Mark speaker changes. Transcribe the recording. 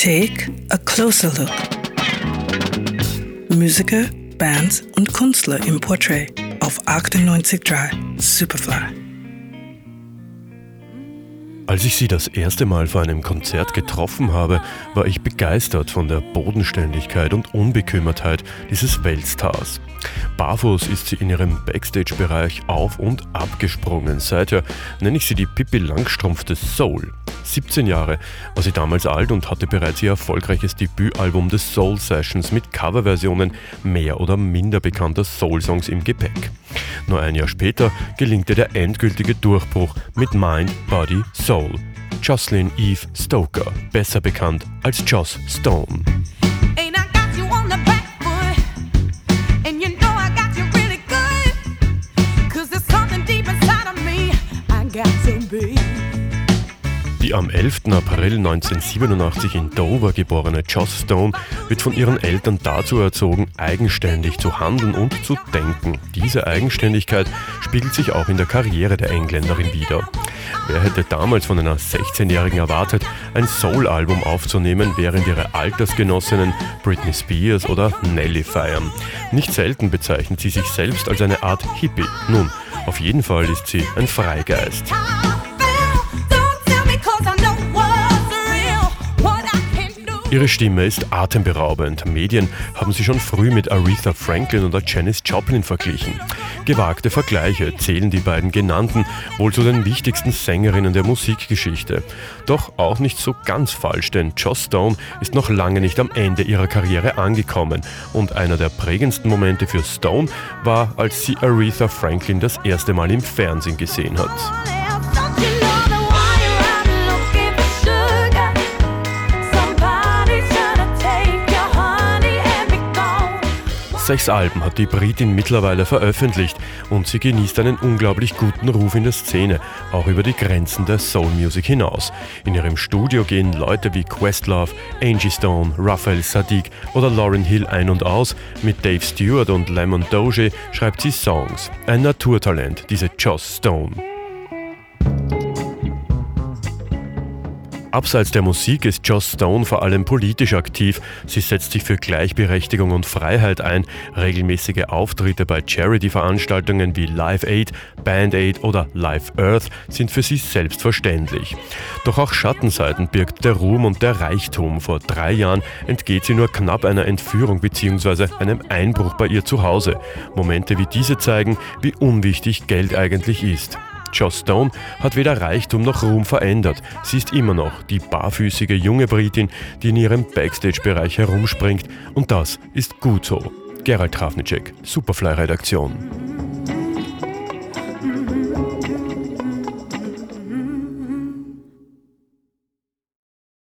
Speaker 1: Take a closer look. Musiker, Bands und Künstler im Portrait auf 98.3 Superfly.
Speaker 2: Als ich sie das erste Mal vor einem Konzert getroffen habe, war ich begeistert von der Bodenständigkeit und Unbekümmertheit dieses Weltstars. Barfuß ist sie in ihrem Backstage-Bereich auf und abgesprungen. Seither nenne ich sie die Pippi Langstrumpf des Soul. 17 Jahre war sie damals alt und hatte bereits ihr erfolgreiches Debütalbum The Soul Sessions mit Coverversionen mehr oder minder bekannter Soul-Songs im Gepäck. Nur ein Jahr später gelingte der endgültige Durchbruch mit Mind, Body, Soul. Jocelyn Eve Stoker, besser bekannt als Joss Stone. Die am 11. April 1987 in Dover geborene Joss Stone wird von ihren Eltern dazu erzogen, eigenständig zu handeln und zu denken. Diese Eigenständigkeit spiegelt sich auch in der Karriere der Engländerin wider. Wer hätte damals von einer 16-Jährigen erwartet, ein Soul-Album aufzunehmen, während ihre Altersgenossinnen Britney Spears oder Nelly feiern? Nicht selten bezeichnet sie sich selbst als eine Art Hippie. Nun, auf jeden Fall ist sie ein Freigeist. Ihre Stimme ist atemberaubend. Medien haben sie schon früh mit Aretha Franklin oder Janis Joplin verglichen. Gewagte Vergleiche zählen die beiden genannten wohl zu den wichtigsten Sängerinnen der Musikgeschichte. Doch auch nicht so ganz falsch, denn Joss Stone ist noch lange nicht am Ende ihrer Karriere angekommen. Und einer der prägendsten Momente für Stone war, als sie Aretha Franklin das erste Mal im Fernsehen gesehen hat. Sechs Alben hat die Britin mittlerweile veröffentlicht und sie genießt einen unglaublich guten Ruf in der Szene, auch über die Grenzen der Soul Music hinaus. In ihrem Studio gehen Leute wie Questlove, Angie Stone, Raphael Sadiq oder Lauren Hill ein und aus. Mit Dave Stewart und Lemon Doge schreibt sie Songs. Ein Naturtalent, diese Joss Stone. Abseits der Musik ist Joss Stone vor allem politisch aktiv. Sie setzt sich für Gleichberechtigung und Freiheit ein. Regelmäßige Auftritte bei Charity-Veranstaltungen wie Live Aid, Band Aid oder Live Earth sind für sie selbstverständlich. Doch auch Schattenseiten birgt der Ruhm und der Reichtum. Vor drei Jahren entgeht sie nur knapp einer Entführung bzw. einem Einbruch bei ihr zu Hause. Momente wie diese zeigen, wie unwichtig Geld eigentlich ist. Joss Stone hat weder Reichtum noch Ruhm verändert. Sie ist immer noch die barfüßige junge Britin, die in ihrem Backstage-Bereich herumspringt. Und das ist gut so. Gerald Trafnicek, Superfly-Redaktion.